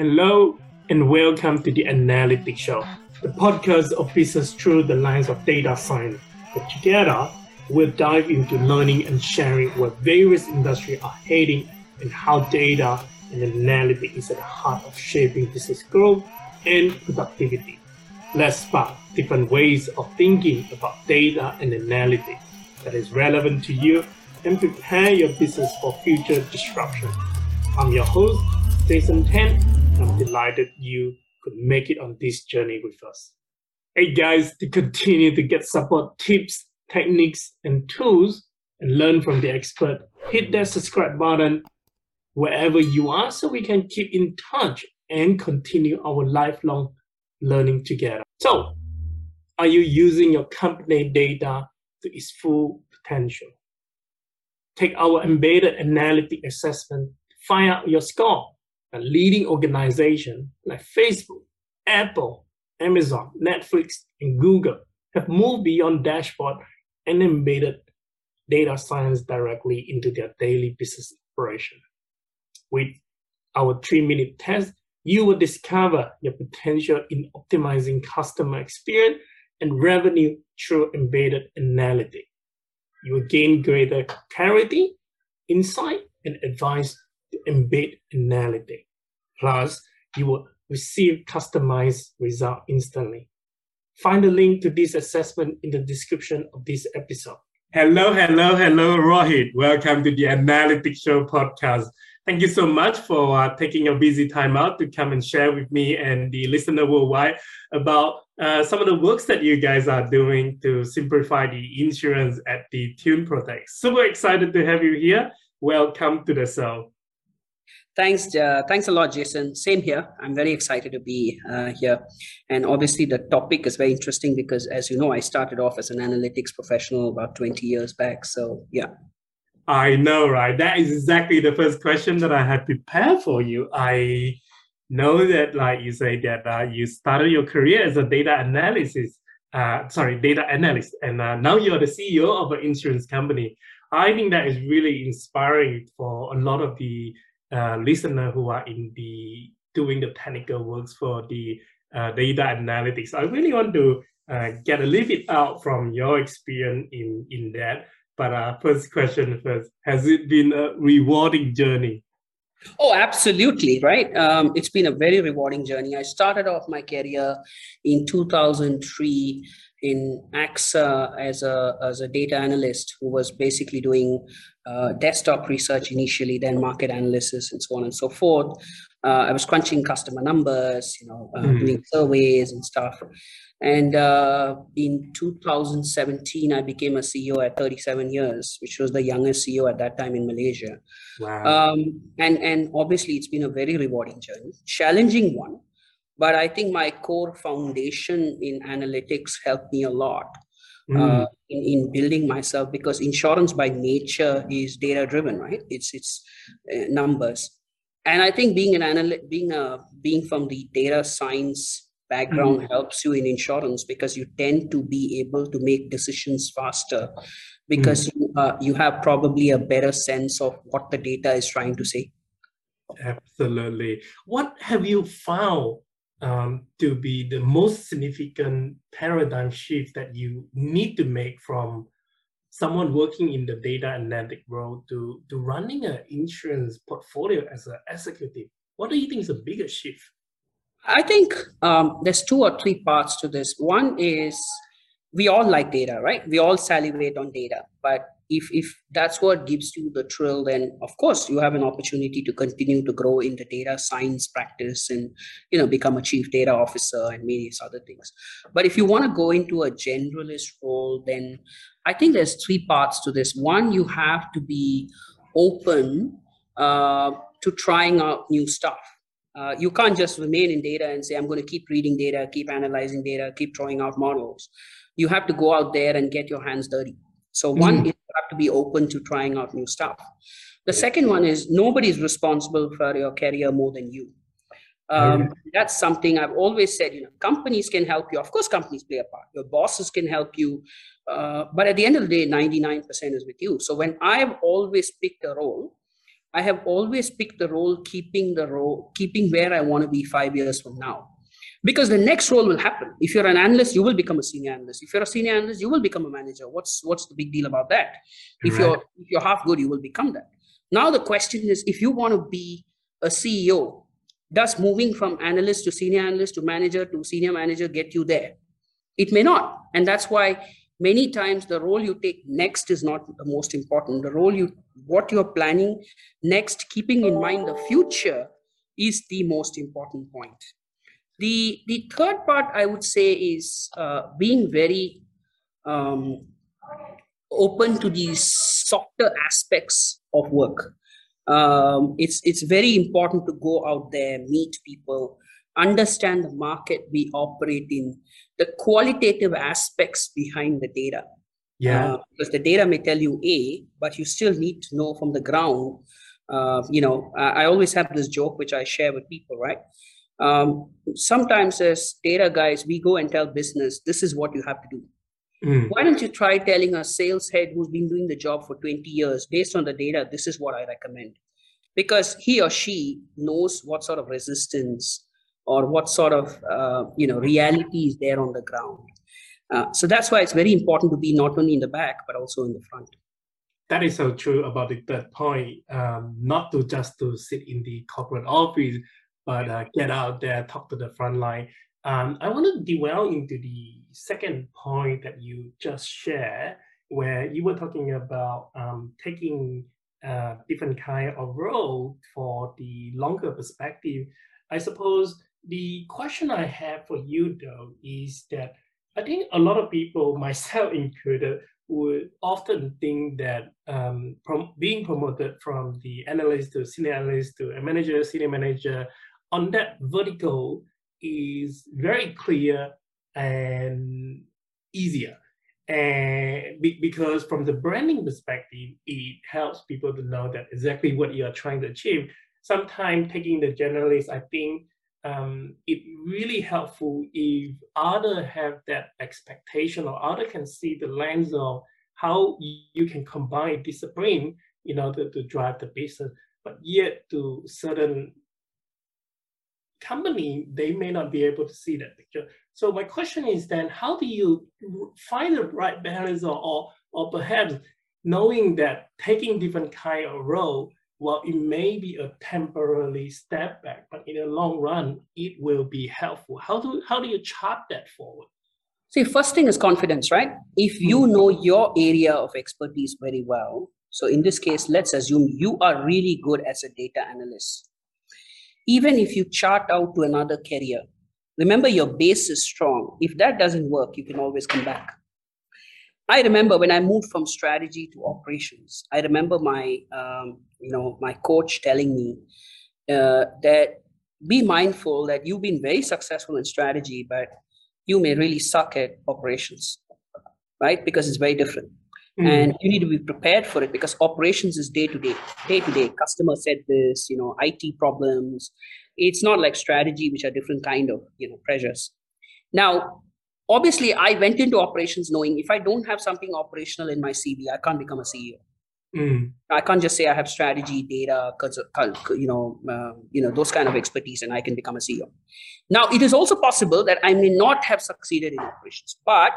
Hello and welcome to the Analytics Show, the podcast of business through the lens of data science. But together, we'll dive into learning and sharing where various industries are heading and how data and analytics is at the heart of shaping business growth and productivity. Let's spark different ways of thinking about data and analytics that is relevant to you and prepare your business for future disruption. I'm your host, Jason Tan. I'm delighted you could make it on this journey with us. Hey guys, to continue to get support tips, techniques, and tools and learn from the expert, hit that subscribe button wherever you are so we can keep in touch and continue our lifelong learning together. So, are you using your company data to its full potential? Take our embedded analytic assessment find out your score a leading organization like Facebook, Apple, Amazon, Netflix, and Google have moved beyond dashboard and embedded data science directly into their daily business operation. With our three minute test, you will discover your potential in optimizing customer experience and revenue through embedded analytics. You will gain greater clarity, insight, and advice embed analytics. Plus, you will receive customized result instantly. Find the link to this assessment in the description of this episode. Hello, hello, hello, Rohit. Welcome to the Analytics Show podcast. Thank you so much for uh, taking your busy time out to come and share with me and the listener worldwide about uh, some of the works that you guys are doing to simplify the insurance at the Tune Protect. Super excited to have you here. Welcome to the show. Thanks, uh, thanks a lot, Jason. Same here. I'm very excited to be uh, here, and obviously the topic is very interesting because, as you know, I started off as an analytics professional about 20 years back. So, yeah. I know, right? That is exactly the first question that I had prepared for you. I know that, like you say, that uh, you started your career as a data analysis, uh, sorry, data analyst, and uh, now you're the CEO of an insurance company. I think that is really inspiring for a lot of the uh, listener who are in the doing the technical works for the uh, data analytics. I really want to uh, get a little bit out from your experience in in that. But uh, first question first, has it been a rewarding journey? Oh, absolutely, right. Um, it's been a very rewarding journey. I started off my career in 2003 in AXA as a, as a data analyst who was basically doing uh, desktop research initially, then market analysis and so on and so forth. Uh, I was crunching customer numbers, you know, uh, mm. doing surveys and stuff. And uh, in 2017, I became a CEO at 37 years, which was the youngest CEO at that time in Malaysia. Wow. Um, and, and obviously, it's been a very rewarding journey, challenging one. But I think my core foundation in analytics helped me a lot mm. uh, in, in building myself because insurance by nature is data driven right it's it's uh, numbers and i think being an analyst being a being from the data science background mm. helps you in insurance because you tend to be able to make decisions faster because mm. you, uh, you have probably a better sense of what the data is trying to say absolutely what have you found um, to be the most significant paradigm shift that you need to make from someone working in the data analytic world to, to running an insurance portfolio as an executive? What do you think is the biggest shift? I think um, there's two or three parts to this. One is we all like data, right? We all salivate on data, but if if that's what gives you the thrill then of course you have an opportunity to continue to grow in the data science practice and you know become a chief data officer and various other things. But if you want to go into a generalist role then i think there's three parts to this. One you have to be open uh, to trying out new stuff. Uh, you can't just remain in data and say i'm going to keep reading data keep analyzing data keep throwing out models. You have to go out there and get your hands dirty so one mm-hmm. is you have to be open to trying out new stuff. The second one is nobody is responsible for your career more than you. Um, that's something I've always said. You know, companies can help you. Of course, companies play a part. Your bosses can help you, uh, but at the end of the day, ninety nine percent is with you. So when I've always picked a role, I have always picked the role, keeping the role, keeping where I want to be five years from now. Because the next role will happen. If you're an analyst, you will become a senior analyst. If you're a senior analyst, you will become a manager. What's what's the big deal about that? If right. you're if you're half good, you will become that. Now the question is, if you want to be a CEO, does moving from analyst to senior analyst to manager to senior manager get you there? It may not, and that's why many times the role you take next is not the most important the role you what you're planning next keeping in mind the future is the most important point the the third part i would say is uh, being very um, open to these softer aspects of work um, it's it's very important to go out there meet people understand the market we operate in the qualitative aspects behind the data. Yeah. Uh, because the data may tell you A, but you still need to know from the ground. Uh, you know, I, I, always have this joke which I share with people, right? Um, sometimes as data guys, we go and tell business, this is what you have to do. Mm. Why don't you try telling a sales head who's been doing the job for 20 years, based on the data, this is what I recommend? Because he or she knows what sort of resistance, or what sort of uh, you know reality is there on the ground. Uh, so that's why it's very important to be not only in the back but also in the front. That is so true about the third point. Um, not to just to sit in the corporate office, but uh, get out there, talk to the front line. Um, I want to dwell into the second point that you just shared, where you were talking about um, taking uh, different kind of role for the longer perspective. I suppose the question I have for you though is that I think a lot of people, myself included, would often think that um, from being promoted from the analyst to senior analyst to a manager, senior manager, on that vertical is very clear and easier. And be, because from the branding perspective, it helps people to know that exactly what you are trying to achieve. Sometimes taking the generalist, I think um, it really helpful if other have that expectation or other can see the lens of how you can combine discipline in order to drive the business, but yet to certain company, they may not be able to see that picture. So my question is then, how do you find the right balance or, or, or perhaps knowing that taking different kind of role well, it may be a temporary step back, but in the long run, it will be helpful. How do how do you chart that forward? See, first thing is confidence, right? If you hmm. know your area of expertise very well, so in this case, let's assume you are really good as a data analyst. Even if you chart out to another career, remember your base is strong. If that doesn't work, you can always come back. I remember when I moved from strategy to operations. I remember my, um, you know, my coach telling me uh, that be mindful that you've been very successful in strategy, but you may really suck at operations, right? Because it's very different. Mm-hmm. And you need to be prepared for it because operations is day to day, day to day. Customer said this, you know, IT problems. It's not like strategy, which are different kind of, you know, pressures. Now, obviously i went into operations knowing if i don't have something operational in my cv i can't become a ceo mm. i can't just say i have strategy data you know uh, you know those kind of expertise and i can become a ceo now it is also possible that i may not have succeeded in operations but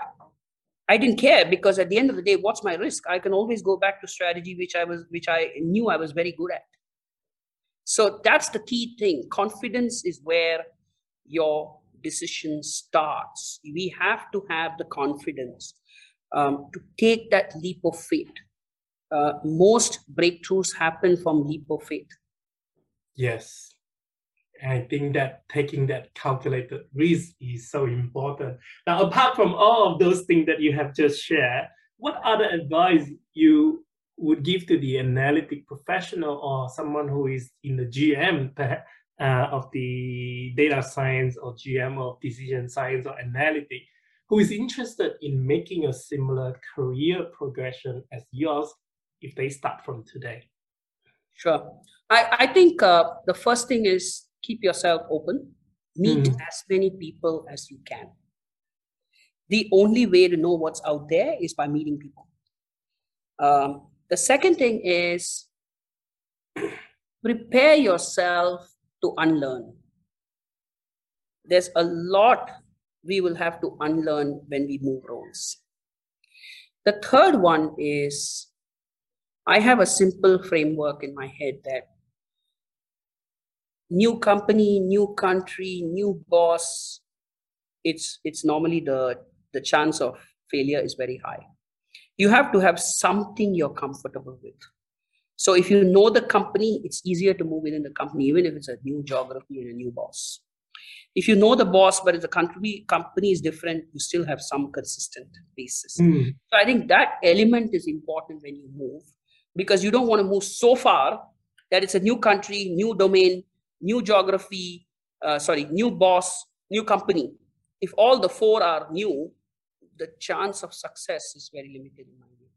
i didn't care because at the end of the day what's my risk i can always go back to strategy which i was which i knew i was very good at so that's the key thing confidence is where your decision starts. We have to have the confidence um, to take that leap of faith. Uh, most breakthroughs happen from leap of faith. Yes. I think that taking that calculated risk is so important. Now, apart from all of those things that you have just shared, what other advice you would give to the analytic professional or someone who is in the GM uh, of the data science or GM of decision science or analytic who is interested in making a similar career progression as yours if they start from today? Sure. I, I think uh, the first thing is keep yourself open, meet mm. as many people as you can. The only way to know what's out there is by meeting people. Um, the second thing is prepare yourself to unlearn. There's a lot we will have to unlearn when we move roles. The third one is I have a simple framework in my head that new company, new country, new boss, it's it's normally the the chance of failure is very high. You have to have something you're comfortable with. So if you know the company, it's easier to move within the company, even if it's a new geography and a new boss. If you know the boss, but if the country company is different, you still have some consistent basis. Mm. So I think that element is important when you move because you don't want to move so far that it's a new country, new domain, new geography, uh, sorry, new boss, new company. If all the four are new, the chance of success is very limited in my view.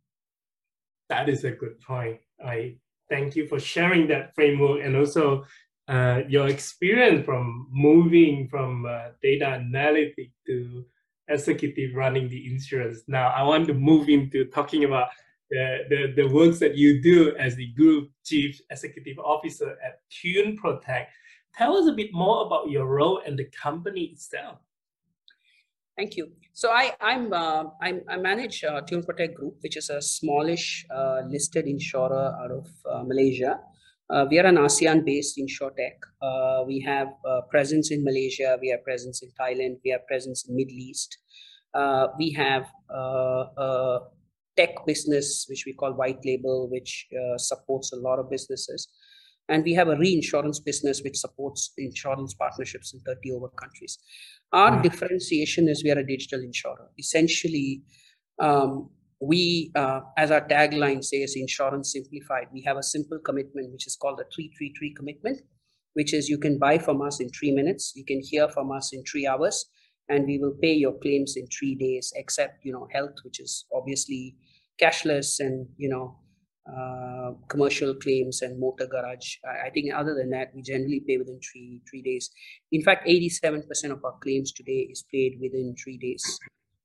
That is a good point. I thank you for sharing that framework and also uh, your experience from moving from uh, data analytic to executive running the insurance. Now, I want to move into talking about the, the, the works that you do as the group chief executive officer at Tune Protect. Tell us a bit more about your role and the company itself. Thank you. So I I'm, uh, I'm i manage uh, Tune Protect Group, which is a smallish uh, listed insurer out of uh, Malaysia. Uh, we are an ASEAN-based insurtech. Uh, we have presence in Malaysia. We have presence in Thailand. We have presence in Middle East. we have tech business, which we call white label, which supports a lot of businesses. And we have a reinsurance business which supports insurance partnerships in 30 over countries. Our mm. differentiation is we are a digital insurer. Essentially, um, we, uh, as our tagline says, insurance simplified, we have a simple commitment which is called the 333 commitment, which is you can buy from us in three minutes, you can hear from us in three hours, and we will pay your claims in three days, except you know health, which is obviously cashless and you know uh, commercial claims and motor garage. I, I, think other than that, we generally pay within three three days. In fact, 87% of our claims today is paid within three days.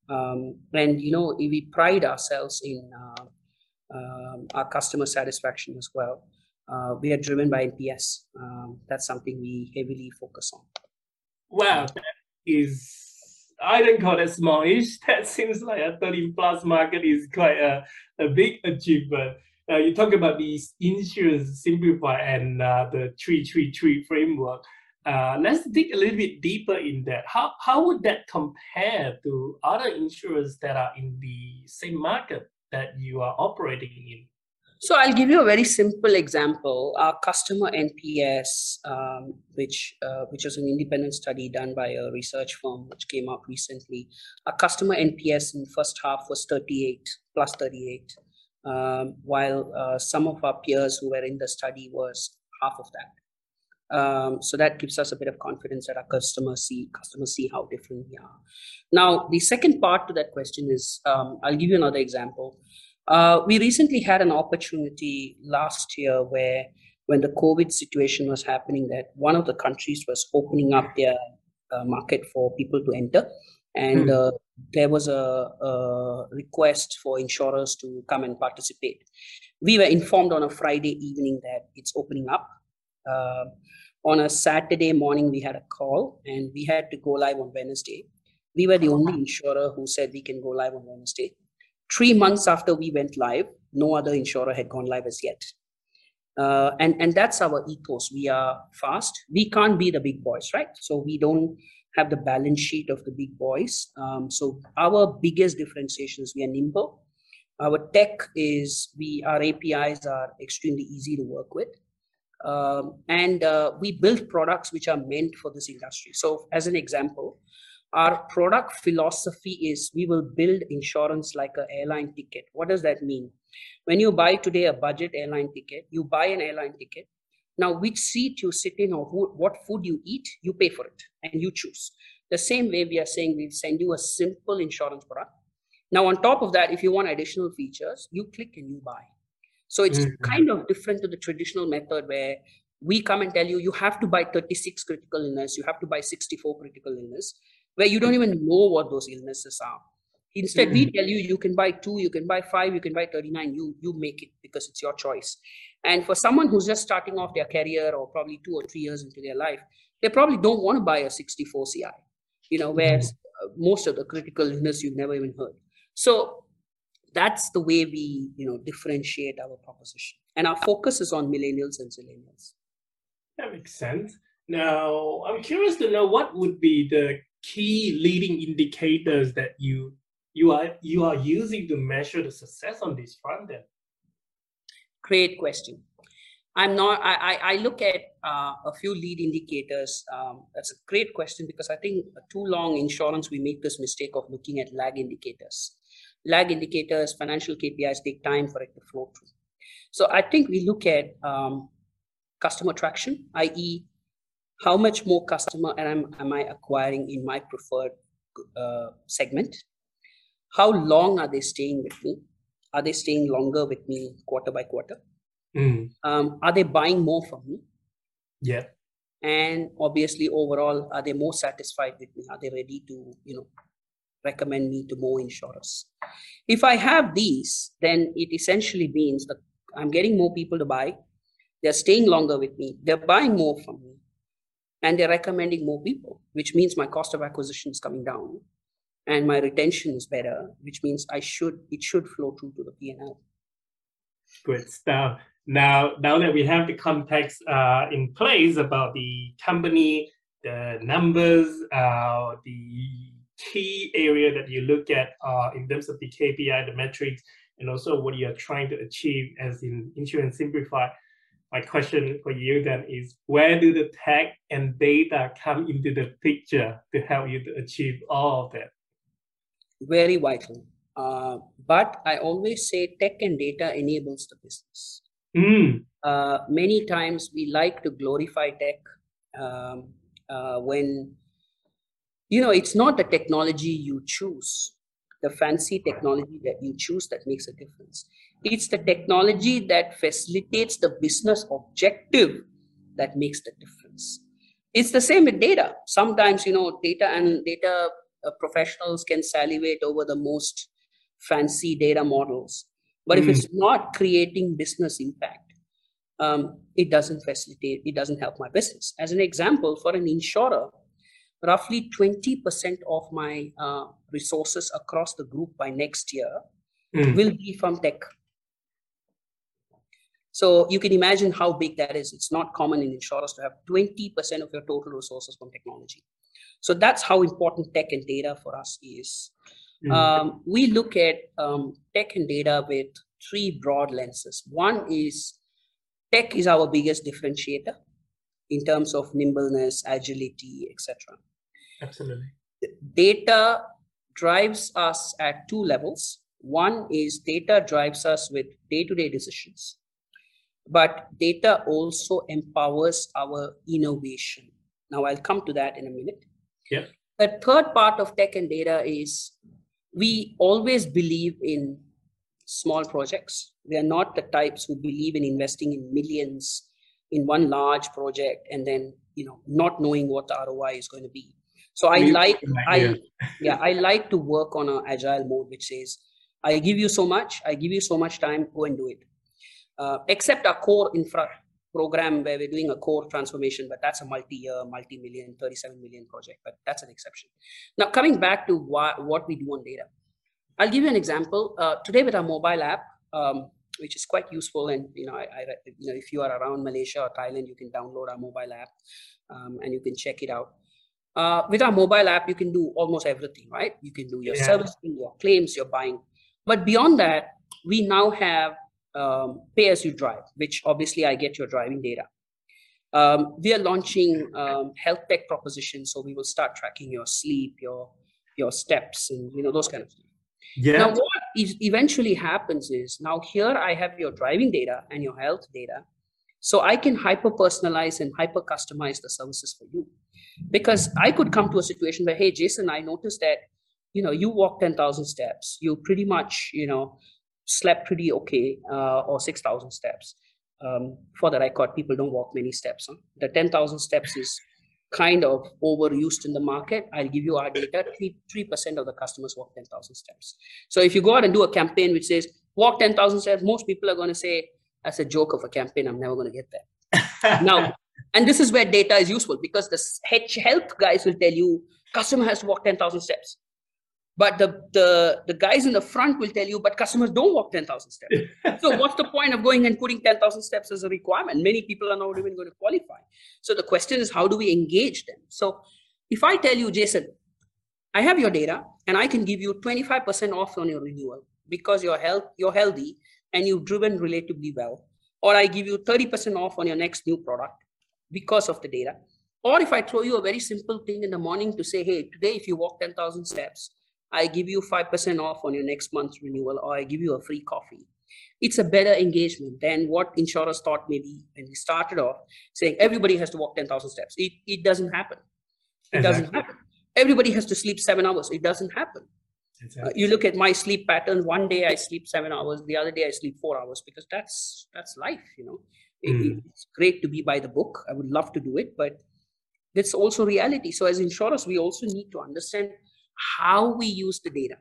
Um, and you know, we pride ourselves in uh, um, our customer satisfaction as well. Uh, we are driven by NPS. Um, that's something we heavily focus on. Wow, that is I don't call it smallish. That seems like a 30 plus market is quite a, a big achievement uh, you talk about these insurance simplify and uh, the tree tree tree framework. Uh, let's dig a little bit deeper in that. How how would that compare to other insurers that are in the same market that you are operating in? So I'll give you a very simple example. Our customer NPS, um, which uh, which was an independent study done by a research firm, which came out recently. Our customer NPS in the first half was 38 plus 38 um, while uh, some of our peers who were in the study was half of that. Um, so that gives us a bit of confidence that our customers see customers see how different we are. Now, the second part to that question is um, I'll give you another example. Uh, we recently had an opportunity last year where when the COVID situation was happening, that one of the countries was opening up their uh, market for people to enter, and mm. uh, there was a, a, request for insurers to come and participate. We were informed on a Friday evening that it's opening up. Uh, on a Saturday morning, we had a call and we had to go live on Wednesday. We were the only insurer who said we can go live on Wednesday. Three months after we went live, no other insurer had gone live as yet. Uh, and, and that's our ethos. We are fast. We can't be the big boys, right? So we don't have the balance sheet of the big boys. Um, so our biggest differentiation is we are nimble. Our tech is we our APIs are extremely easy to work with. Um, and uh, we build products which are meant for this industry. So, as an example, our product philosophy is we will build insurance like an airline ticket. What does that mean? When you buy today a budget airline ticket, you buy an airline ticket, now, which seat you sit in or who, what food you eat, you pay for it and you choose. The same way we are saying we'll send you a simple insurance product. Now, on top of that, if you want additional features, you click and you buy. So it's mm-hmm. kind of different to the traditional method where we come and tell you you have to buy 36 critical illness, you have to buy 64 critical illness, where you don't even know what those illnesses are. Instead, mm-hmm. we tell you you can buy two, you can buy five, you can buy 39, you you make it because it's your choice. And for someone who's just starting off their career or probably two or three years into their life, they probably don't want to buy a 64 CI, you know, where mm-hmm. most of the critical illness you've never even heard. So that's the way we, you know, differentiate our proposition. And our focus is on millennials and zillennials. That makes sense. Now, I'm curious to know what would be the key leading indicators that you you are you are using to measure the success on this front then? Great question. I'm not i i, look at uh, a few lead indicators um, that's a great question because i think too long insurance we make this mistake of looking at lag indicators. Lag indicators financial kpis take time for it to flow through. So i think we look at um, customer traction i.e how much more customer am, am I acquiring in my preferred uh, segment? How long are they staying with me? Are they staying longer with me quarter by quarter? Mm. Um, are they buying more from me? Yeah. And obviously, overall, are they more satisfied with me? Are they ready to, you know, recommend me to more insurers? If I have these, then it essentially means that I'm getting more people to buy. They're staying longer with me. They're buying more from me and they're recommending more people, which means my cost of acquisition is coming down and my retention is better, which means I should it should flow through to the P&L. Good stuff. Now, now that we have the context uh, in place about the company, the numbers, uh, the key area that you look at uh, in terms of the KPI, the metrics, and also what you're trying to achieve as in Insurance Simplify my question for you then is where do the tech and data come into the picture to help you to achieve all of that? Very vital. Uh, but I always say tech and data enables the business. Mm. Uh, many times we like to glorify tech um, uh, when, you know, it's not the technology you choose, the fancy technology that you choose that makes a difference. It's the technology that facilitates the business objective that makes the difference. It's the same with data. Sometimes, you know, data and data uh, professionals can salivate over the most fancy data models. But mm. if it's not creating business impact, um, it doesn't facilitate, it doesn't help my business. As an example, for an insurer, roughly 20% of my uh, resources across the group by next year mm. will be from tech. So you can imagine how big that is. It's not common in insurers to have 20% of your total resources from technology. So that's how important tech and data for us is. Mm-hmm. Um, we look at um, tech and data with three broad lenses. One is tech is our biggest differentiator in terms of nimbleness, agility, etc. Absolutely. Data drives us at two levels. One is data drives us with day to day decisions but data also empowers our innovation. Now, I'll come to that in a minute. Yeah. The third part of tech and data is we always believe in small projects. We are not the types who believe in investing in millions in one large project and then you know not knowing what the ROI is going to be. So I like I yeah I like to work on an agile mode which says I give you so much, I give you so much time, go and do it uh, except our core infra program where we're doing a core transformation, but that's a multi-year, multi-million, 37 million project, but that's an exception. Now, coming back to why, what we do on data, I'll give you an example. Uh, today with our mobile app, um, which is quite useful, and you know, I, I, you know, if you are around Malaysia or Thailand, you can download our mobile app um, and you can check it out. Uh, with our mobile app, you can do almost everything, right? You can do your yeah. servicing, your claims, your buying. But beyond that, we now have um, pay as you drive, which obviously I get your driving data. Um, we are launching um, health tech propositions, so we will start tracking your sleep, your your steps, and you know those kind of things. Yeah. Now, what is eventually happens is now here I have your driving data and your health data, so I can hyper personalize and hyper customize the services for you, because I could come to a situation where, hey, Jason, I noticed that you know you walk ten thousand steps, you pretty much you know slept pretty okay uh, or 6,000 steps. Um, for the record, people don't walk many steps. Huh? The 10,000 steps is kind of overused in the market. I'll give you our data. 3, 3% of the customers walk 10,000 steps. So if you go out and do a campaign which says walk 10,000 steps, most people are going to say, That's a joke of a campaign. I'm never going to get there. now, and this is where data is useful because the health guys will tell you customer has to walk 10,000 steps. But the, the, the guys in the front will tell you, but customers don't walk 10,000 steps. so what's the point of going and putting 10,000 steps as a requirement? Many people are not even going to qualify. So the question is, how do we engage them? So if I tell you, Jason, I have your data and I can give you 25% off on your renewal because you're health, you're healthy and you've driven relatively well, or I give you 30% off on your next new product because of the data. Or if I throw you a very simple thing in the morning to say, hey, today if you walk 10,000 steps, I give you 5% off on your next month's renewal, or I give you a free coffee. It's a better engagement than what insurers thought maybe when we started off saying everybody has to walk 10,000 steps. It, it doesn't happen. It exactly. doesn't happen. Everybody has to sleep seven hours. It doesn't happen. Exactly. Uh, you look at my sleep pattern. One day I sleep seven hours. The other day I sleep four hours because that's that's life. You know, mm. it, it's great to be by the book. I would love to do it, but that's also reality. So as insurers, we also need to understand how we use the data,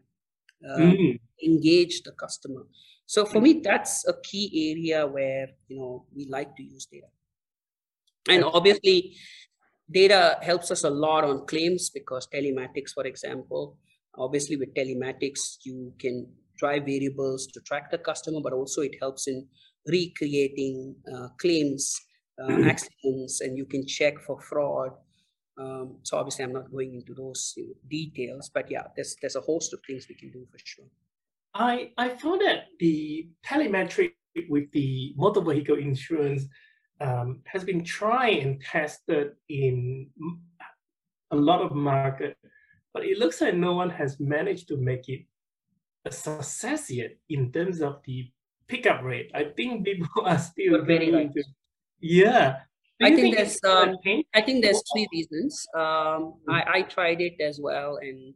uh, mm. engage the customer. So for me, that's a key area where you know we like to use data, and obviously, data helps us a lot on claims because telematics, for example, obviously with telematics you can drive variables to track the customer, but also it helps in recreating uh, claims, uh, accidents, and you can check for fraud um, so obviously, I'm not going into those you know, details, but yeah, there's there's a host of things we can do for sure. I I found that the telemetry with the motor vehicle insurance um, has been tried and tested in a lot of market, but it looks like no one has managed to make it a success yet in terms of the pickup rate. I think people are still very. To, yeah, I think, think there's um, I think there's three reasons. Um, I, I tried it as well and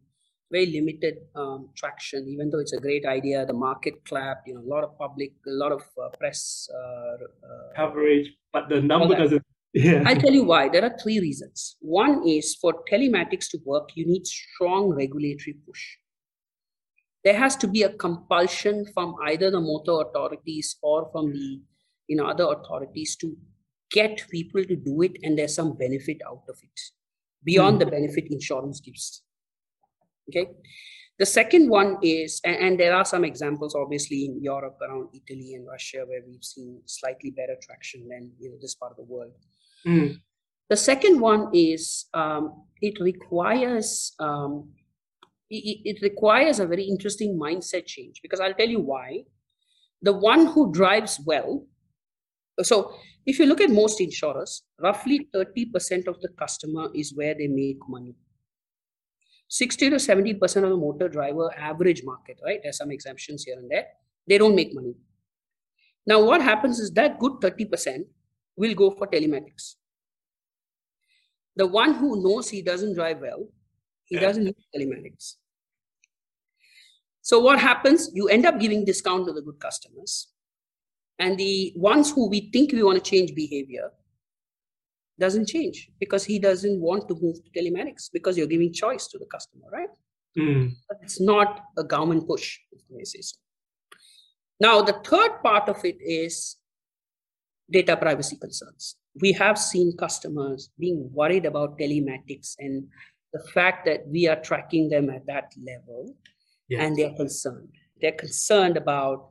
very limited um, traction. Even though it's a great idea, the market clapped. You know, a lot of public, a lot of uh, press uh, uh, coverage, but the number doesn't. Yeah. I'll tell you why. There are three reasons. One is for telematics to work, you need strong regulatory push. There has to be a compulsion from either the motor authorities or from the you know other authorities to get people to do it and there's some benefit out of it beyond mm. the benefit insurance gives okay the second one is and, and, there are some examples obviously in europe around italy and russia where we've seen slightly better traction than you know this part of the world mm. the second one is um, it requires um, it, it requires a very interesting mindset change because i'll tell you why the one who drives well so if you look at most insurers, roughly 30% of the customer is where they make money. 60 to 70% of the motor driver average market, right? There's some exemptions here and there. They don't make money. Now, what happens is that good 30% will go for telematics. The one who knows he doesn't drive well, he doesn't need telematics. So what happens? You end up giving discount to the good customers and the ones who we think we want to change behavior doesn't change because he doesn't want to move to telematics because you're giving choice to the customer, right? Mm. But it's not a government push, if I say so. Now, the third part of it is data privacy concerns. We have seen customers being worried about telematics and the fact that we are tracking them at that level, yes. and they're concerned. They're concerned about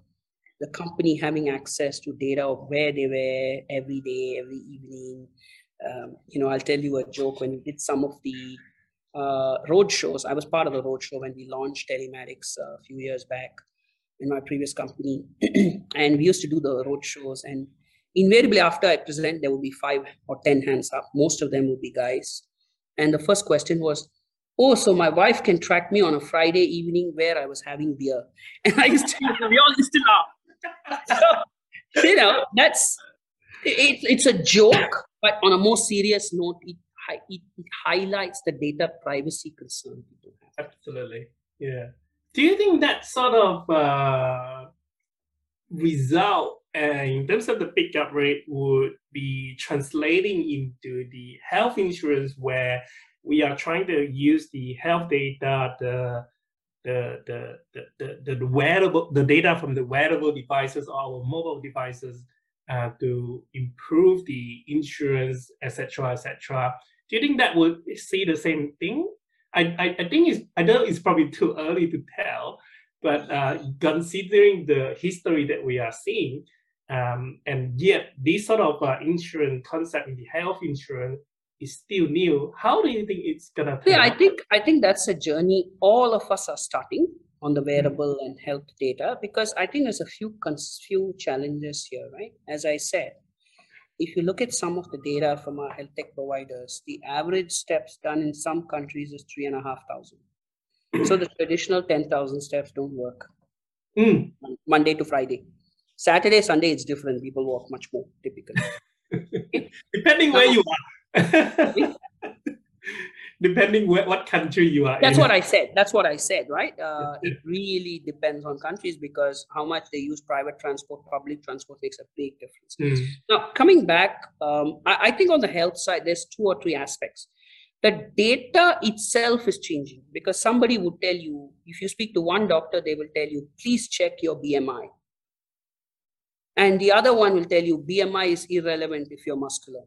the company having access to data of where they were every day, every evening. Um, you know, I'll tell you a joke. When we did some of the uh, road shows, I was part of the road show when we launched telematics a few years back in my previous company, and we used to do the road shows. And invariably, after I present, there would be five or ten hands up. Most of them would be guys. And the first question was, oh, so my wife can track me on a Friday evening where I was having beer. And I used to, we all used to laugh so, you know, that's it, it's a joke, but on a more serious note, it, it, it highlights the data privacy concern people have. Absolutely, yeah. Do you think that sort of uh, result uh, in terms of the pickup rate would be translating into the health insurance where we are trying to use the health data, the the, the, the, the, the wearable, the data from the wearable devices or our mobile devices uh, to improve the insurance, etc., etc. Do you think that would see the same thing? I, I, I think it's I know it's probably too early to tell, but uh, considering the history that we are seeing, um, and yet this sort of uh, insurance concept in the health insurance is still new. How do you think it's gonna? Yeah, I think I think that's a journey all of us are starting on the wearable and health data because I think there's a few few challenges here, right? As I said, if you look at some of the data from our health tech providers, the average steps done in some countries is three and a half thousand. So the traditional ten thousand steps don't work. Mm. Monday to Friday, Saturday, Sunday, it's different. People walk much more typically. Depending where you are. depending where, what country you are that's in. what i said. That's what i said right? Uh, it really depends on countries because how much they use private transport public transport makes a big difference. Mm. now coming back um, I, I, think on the health side there's two or three aspects. The data itself is changing because somebody would tell you if you speak to one doctor they will tell you please check your bmi and the other one will tell you bmi is irrelevant if you're muscular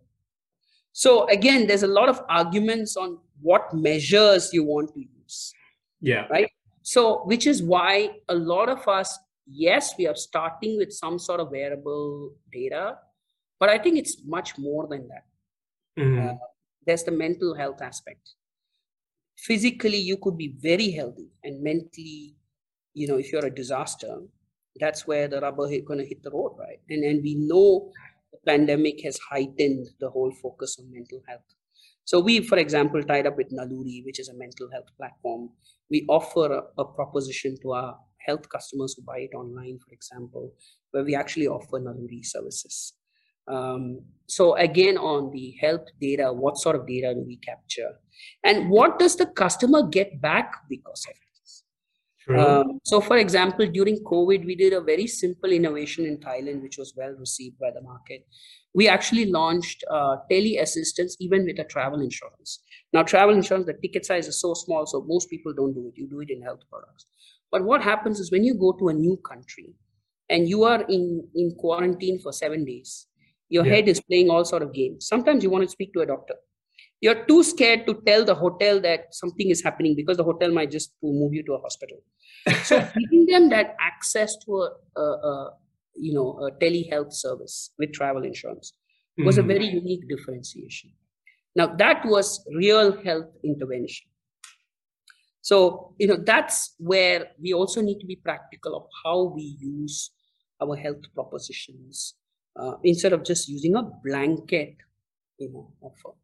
so again, there's a lot of arguments on what measures you want to use. Yeah. Right. So, which is why a lot of us, yes, we are starting with some sort of wearable data, but I think it's much more than that. Mm-hmm. Uh, there's the mental health aspect. Physically, you could be very healthy, and mentally, you know, if you're a disaster, that's where the rubber is going to hit the road, right? And and we know pandemic has heightened the whole focus on mental health. So we, for example, tied up with Naluri, which is a mental health platform. We offer a, a proposition to our health customers who buy it online, for example, where we actually offer Naluri services. Um, so again, on the health data, what sort of data do we capture, and what does the customer get back because of it? Um, so, for example, during COVID, we did a very simple innovation in Thailand, which was well received by the market. We actually launched uh, tele assistance even with a travel insurance. Now, travel insurance, the ticket size is so small, so most people don't do it. You do it in health products. But what happens is when you go to a new country and you are in, in quarantine for seven days, your yeah. head is playing all sort of games. Sometimes you want to speak to a doctor you're too scared to tell the hotel that something is happening because the hotel might just move you to a hospital so giving them that access to a, a, a, you know a telehealth service with travel insurance was mm. a very unique differentiation now that was real health intervention so you know that's where we also need to be practical of how we use our health propositions uh, instead of just using a blanket you know offer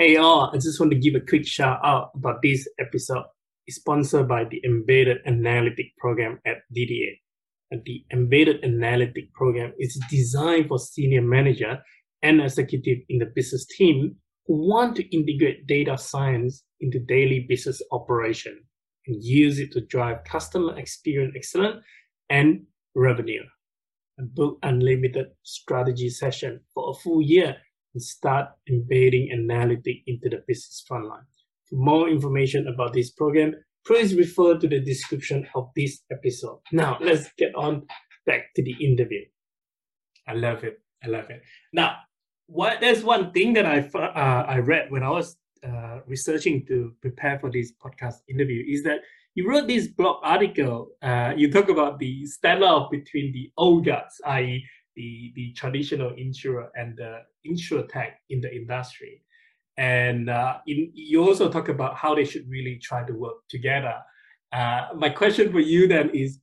Hey all, I just want to give a quick shout out about this episode. It's sponsored by the Embedded Analytic Program at DDA. And the Embedded Analytic Program is designed for senior manager and executive in the business team who want to integrate data science into daily business operation and use it to drive customer experience excellence and revenue. And book unlimited strategy session for a full year and start embedding analytics into the business frontline. For more information about this program, please refer to the description of this episode. Now, let's get on back to the interview. I love it. I love it. Now, what there's one thing that I uh, I read when I was uh, researching to prepare for this podcast interview is that you wrote this blog article. Uh, you talk about the standoff between the old guards, i.e., the, the traditional insurer and the insurtech in the industry. And uh, in, you also talk about how they should really try to work together. Uh, my question for you then is,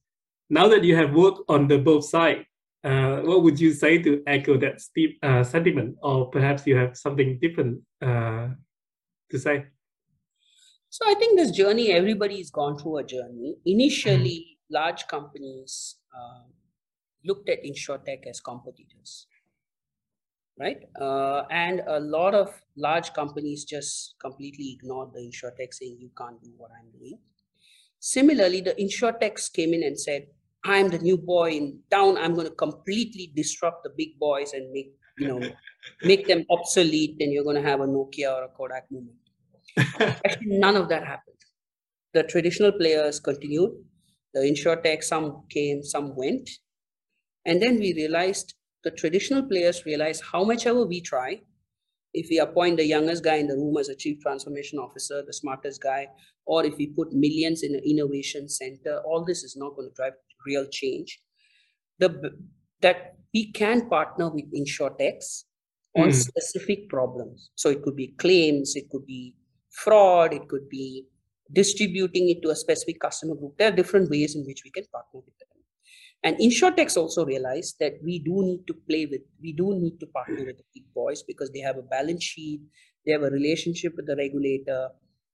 now that you have worked on the both sides, uh, what would you say to echo that steep, uh, sentiment, or perhaps you have something different uh, to say? So I think this journey, everybody's gone through a journey. Initially, mm large companies um, looked at insurtech as competitors right? Uh, and a lot of large companies just completely ignored the insurtech saying you can't do what i'm doing. Similarly the insurtechs came in and said i'm the new boy in town. I'm going to completely disrupt the big boys and make you know make them obsolete and you're going to have a nokia or a kodak moment. Actually none of that happened. The traditional players continued. The insurtech some came some went. And then we realized the traditional players realize how much ever we try, if we appoint the youngest guy in the room as a chief transformation officer, the smartest guy, or if we put millions in an innovation center, all this is not going to drive real change. The that we can partner with insurtechs on mm. specific problems. So it could be claims, it could be fraud, it could be distributing it to a specific customer group. There are different ways in which we can partner with them. And insurtechs also realize that we do need to play with, we do need to partner with the big boys because they have a balance sheet, they have a relationship with the regulator,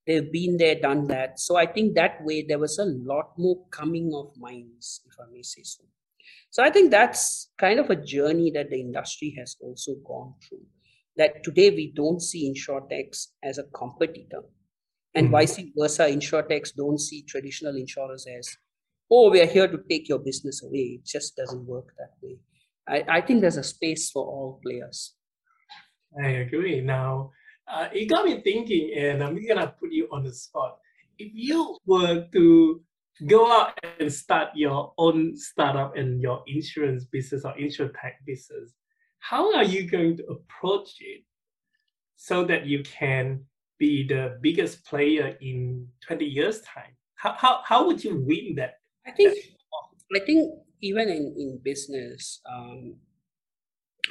they've been there, done that. So I think that way there was a lot more coming of minds, if I may say so. So I think that's kind of a journey that the industry has also gone through. That today we don't see insurtechs as a competitor, and mm-hmm. vice versa. Insurtechs don't see traditional insurers as oh, we are here to take your business away. It just doesn't work that way. I, I think there's a space for all players. I agree. Now, uh, it got me thinking, and I'm gonna put you on the spot. If you were to go out and start your own startup and your insurance business or insurtech business, how are you going to approach it so that you can be the biggest player in 20 years time? How, how, how would you win that I think I think even in in business, um,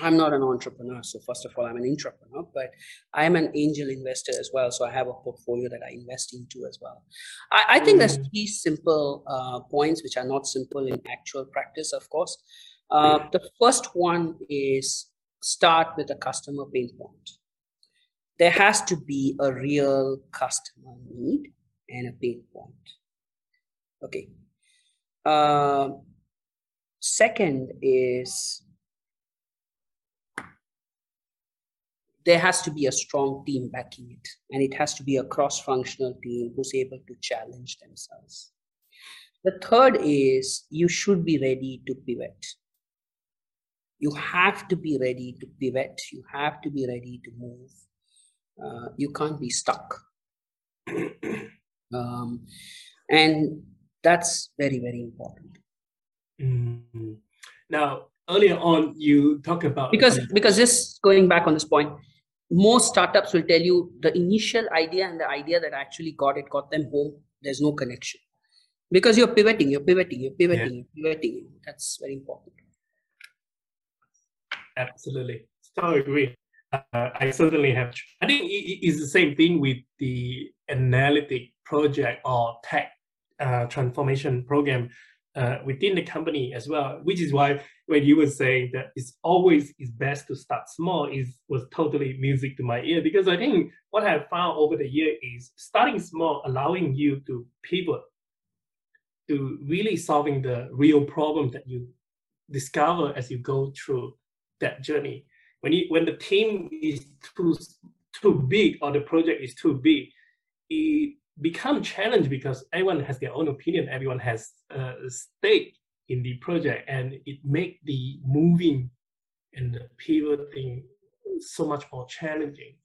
I'm not an entrepreneur. So first of all, I'm an entrepreneur, but I'm an angel investor as well. So I have a portfolio that I invest into as well. I, I think there's mm. three simple uh, points which are not simple in actual practice, of course. Uh, the first one is start with a customer pain point. There has to be a real customer need and a pain point. Okay, uh, second is there has to be a strong team backing it, and it has to be a cross functional team who's able to challenge themselves. The third is you should be ready to pivot. You have to be ready to pivot. You have to be ready to move. Uh, you can't be stuck. um, and that's very, very important. Mm-hmm. Now, earlier on, you talk about because because just going back on this point, most startups will tell you the initial idea and the idea that actually got it got them home. There's no connection because you're pivoting, you're pivoting, you're pivoting, yeah. you're pivoting. That's very important. Absolutely, so agree. Uh, I certainly have. I think it's the same thing with the analytic project or tech uh, transformation program uh, within the company as well, which is why when you were saying that it's always is best to start small is was totally music to my ear because I think what I found over the year is starting small, allowing you to pivot to really solving the real problem that you discover as you go through that journey. When you when the team is too too big or the project is too big, it become challenged because everyone has their own opinion, everyone has a stake in the project, and it make the moving and the pivoting so much more challenging.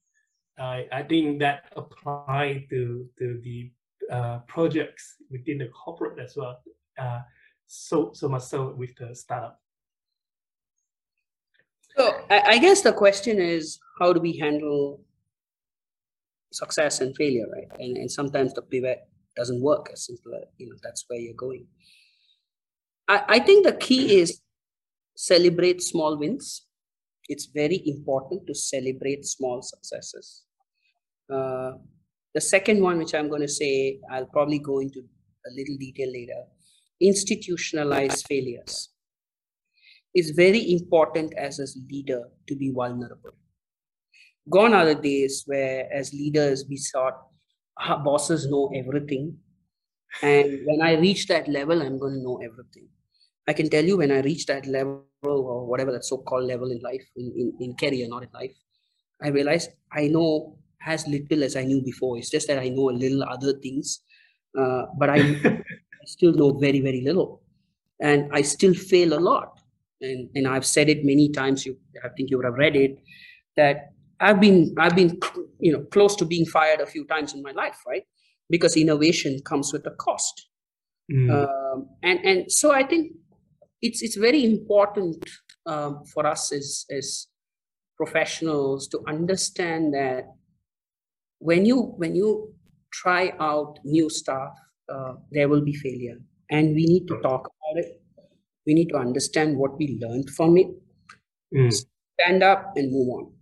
I, I think that apply to, to the uh, projects within the corporate as well. Uh, so so much so with the startup. So I, I guess the question is, how do we handle success and failure, right? And, and sometimes the pivot doesn't work as simple as, you know, that's where you're going. I, I think the key is celebrate small wins. It's very important to celebrate small successes. Uh, the second one, which I'm going to say, I'll probably go into a little detail later, institutionalize failures. It's very important as a leader to be vulnerable gone are the days where as leaders we thought our bosses know everything. And when i reach that level i'm going to know everything. I can tell you when i reach that level or whatever that so-called level in life in, in, in career not in life i realized i know as little as i knew before. It's just that i know a little other things uh, but I, I still know very very little. And i still fail a lot. And, and i've said it many times you i think you would have read it that I've been I've been you know close to being fired a few times in my life, right? Because innovation comes with a cost, mm. um, and and so I think it's it's very important um, for us as, as professionals to understand that when you when you try out new stuff, uh, there will be failure, and we need to talk about it. We need to understand what we learned from it, mm. stand up, and move on.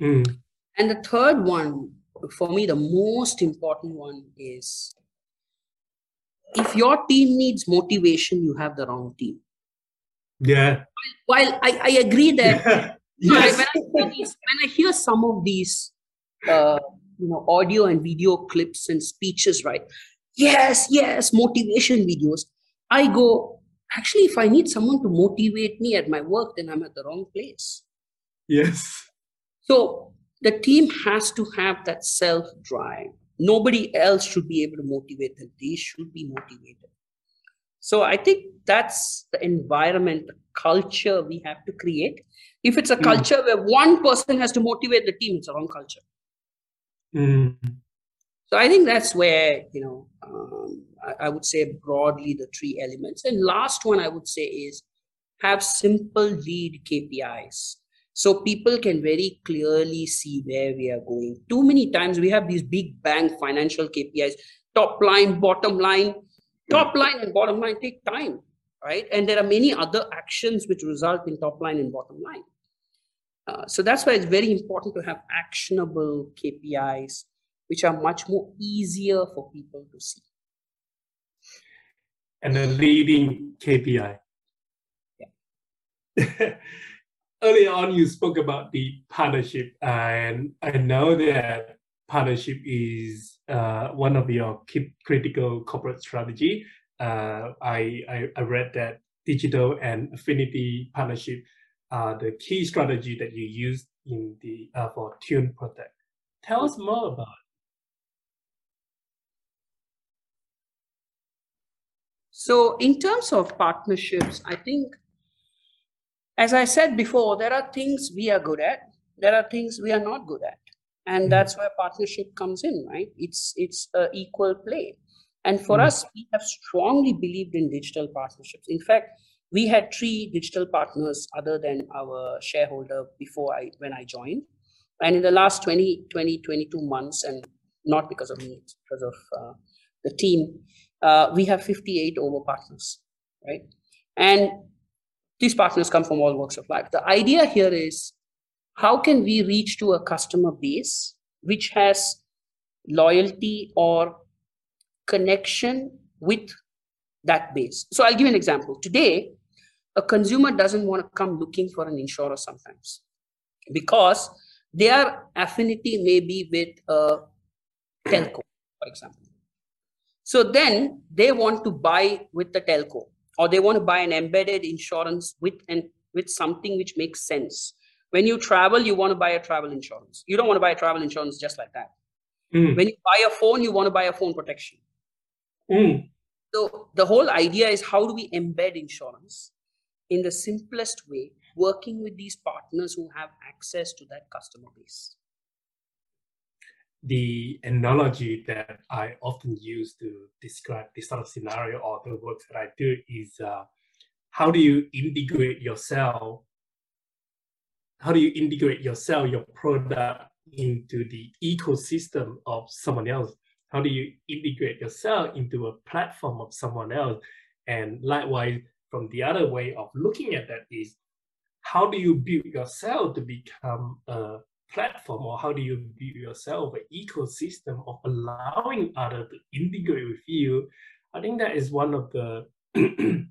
Mm. And the third one, for me, the most important one is if your team needs motivation, you have the wrong team. Yeah. While, I, I agree that yes. when, I, when I hear some of these uh, you know audio and video clips and speeches right yes yes motivation videos i go actually if i need someone to motivate me at my work then i'm at the wrong place yes so the team has to have that self drive nobody else should be able to motivate them they should be motivated so i think that's the environment the culture we have to create if it's a mm. culture where one person has to motivate the team it's a wrong culture Mm. So I think that's where you know um, I, I, would say broadly the three elements. And last one I would say is have simple lead KPIs so people can very clearly see where we are going. Too many times we have these big bang financial KPIs, top line, bottom line, top line and bottom line take time, right? And there are many other actions which result in top line and bottom line. Uh, so that's why it's very important to have actionable KPIs, which are much more easier for people to see. And a leading KPI. Yeah. Earlier on, you spoke about the partnership, and I know that partnership is uh, one of your key critical corporate strategy. Uh, I, I, I read that digital and affinity partnership are the key strategy that you use in the uh, for Tune Protect. Tell us more about it. So, in terms of partnerships, I think, as I said before, there are things we are good at, there are things we are not good at, and mm-hmm. that's where partnership comes in, right? It's it's a equal play, and for mm-hmm. us, we have strongly believed in digital partnerships. In fact, we had three digital partners other than our shareholder before I when I joined. And in the last 20, 20 22 months, and not because of me, it's because of uh, the team, uh, we have 58 over partners, right? And these partners come from all walks of life. The idea here is how can we reach to a customer base which has loyalty or connection with that base. So I'll give you an example. Today, a consumer doesn't want to come looking for an insurer sometimes because their affinity may be with a telco, for example. So then they want to buy with the telco or they want to buy an embedded insurance with and with something which makes sense. When you travel, you want to buy a travel insurance. You don't want to buy a travel insurance just like that. Mm. When you buy a phone, you want to buy a phone protection. Mm. So the whole idea is how do we embed insurance in the simplest way, working with these partners who have access to that customer base. The analogy that I often use to describe this sort of scenario or the work that I do is uh, how do you integrate yourself? How do you integrate yourself, your product into the ecosystem of someone else? How do you integrate yourself into a platform of someone else? And likewise, from the other way of looking at that is how do you build yourself to become a platform or how do you build yourself an ecosystem of allowing others to integrate with you i think that is one of the the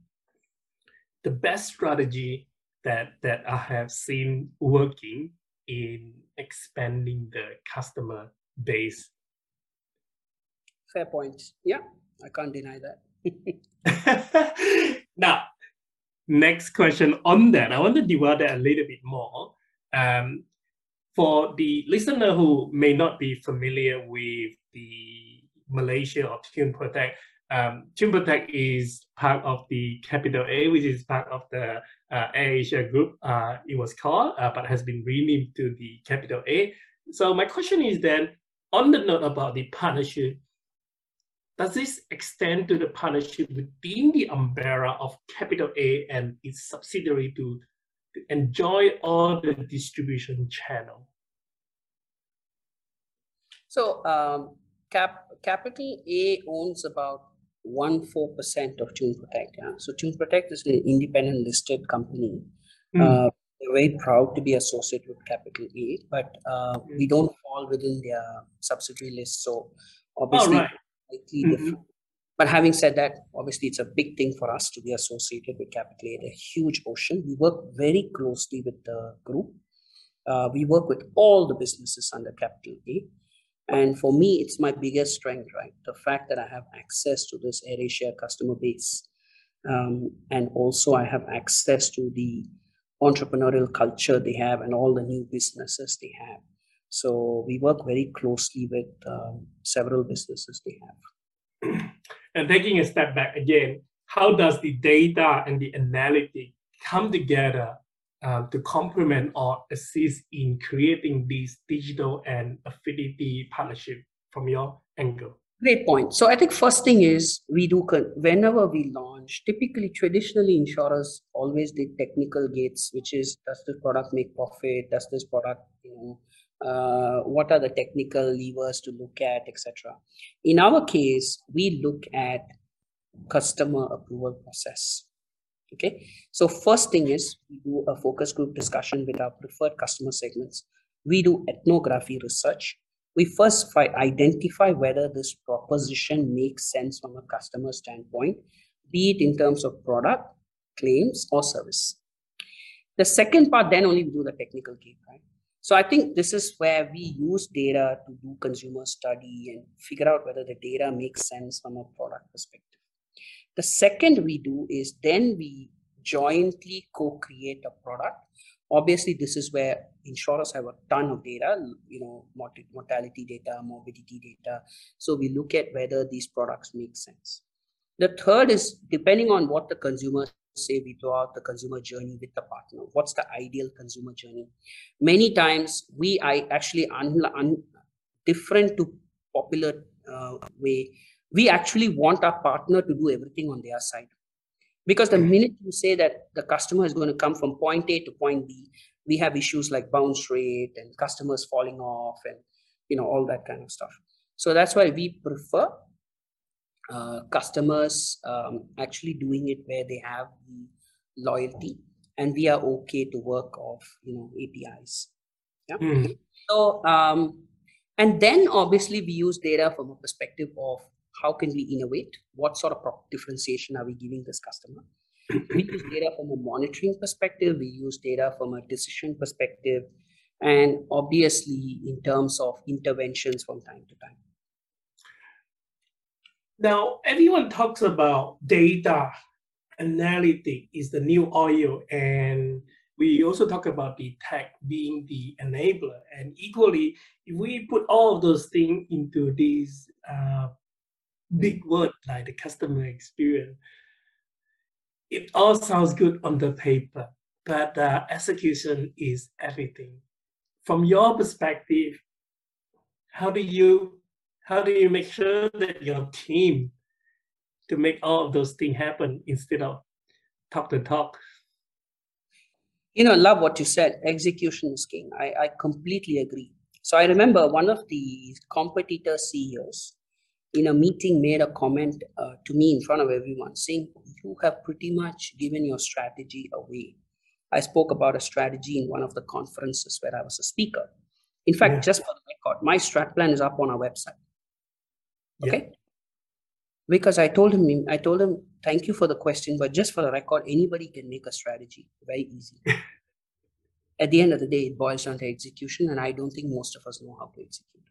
best strategy that that i have seen working in expanding the customer base. Fair point. Yeah i can't deny that. Now, next question on that, I want to develop that a little bit more. Um, for the listener who may not be familiar with the Malaysia or Tune Protect, um, Tune Protect is part of the Capital A, which is part of the uh, Asia Group. Uh, it was called, uh, but has been renamed to the Capital A. So my question is then, on the note about the partnership, does this extend to the partnership within the umbrella of Capital A and its subsidiary to to enjoy all the distribution channel? So um, Cap, Capital A owns about one four percent of Tune Protect. Yeah? So Tune Protect is an independent listed company. Mm. Uh, we're very proud to be associated with Capital A, but uh, mm. we don't fall within their subsidiary list. So obviously, oh, right. mm-hmm. different. But having said that, obviously it's a big thing for us to be associated with Capital A. They're a huge ocean. We work very closely with the group. Uh, we work with all the businesses under Capital A. And for me, it's my biggest strength, right? The fact that I have access to this AirAsia customer base. Um, and also I have access to the entrepreneurial culture they have and all the new businesses they have. So we work very closely with um, several businesses they have. And taking a step back again, how does the data and the analytic come together uh, to complement or assist in creating these digital and affinity partnership from your angle? Great point. So I think first thing is we do whenever we launch. Typically, traditionally, insurers always did technical gates, which is does this product make profit? Does this product, you know, uh, what are the technical levers to look at, etc. In our case, we look at customer approval process. Okay, so first thing is we do a focus group discussion with our preferred customer segments. We do ethnography research we first identify whether this proposition makes sense from a customer standpoint, be it in terms of product, claims, or service. The second part, then only we do the technical game, right? So I think this is where we use data to do consumer study and figure out whether the data makes sense from a product perspective. The second we do is then we jointly co-create a product. Obviously this is where insurers have a ton of data you know mortality data morbidity data. So we look at whether these products make sense. The third is depending on what the consumers say we draw out the consumer journey with the partner. What's the ideal consumer journey? Many times we i actually un, un, different to popular uh, way. We actually want our partner to do everything on their side. Because the minute you say that the customer is going to come from point a to point b we have issues like bounce rate and customers falling off and you know all that kind of stuff. So that's why we prefer uh, customers um, actually doing it where they have the loyalty and we are okay to work off you know apis yeah mm-hmm. so um, and then obviously we use data from a perspective of how can we innovate? What sort of differentiation are we giving this customer? we use data from a monitoring perspective, we use data from a decision perspective, and obviously in terms of interventions from time to time. Now, everyone talks about data analytic is the new oil, and we also talk about the tech being the enabler. And equally, if we put all of those things into these uh, big word like the customer experience. It all sounds good on the paper, but uh, execution is everything. From your perspective, how do you how do you make sure that your team to make all of those things happen instead of talk the talk? You know, love what you said. Execution is king. I, I completely agree. So I remember one of the competitor CEOs in a meeting made a comment uh, to me in front of everyone saying you have pretty much given your strategy away i spoke about a strategy in one of the conferences where i was a speaker in fact yeah. just for the record my strat plan is up on our website okay yeah. because i told him i told him thank you for the question but just for the record anybody can make a strategy very easy at the end of the day it boils down to execution and i don't think most of us know how to execute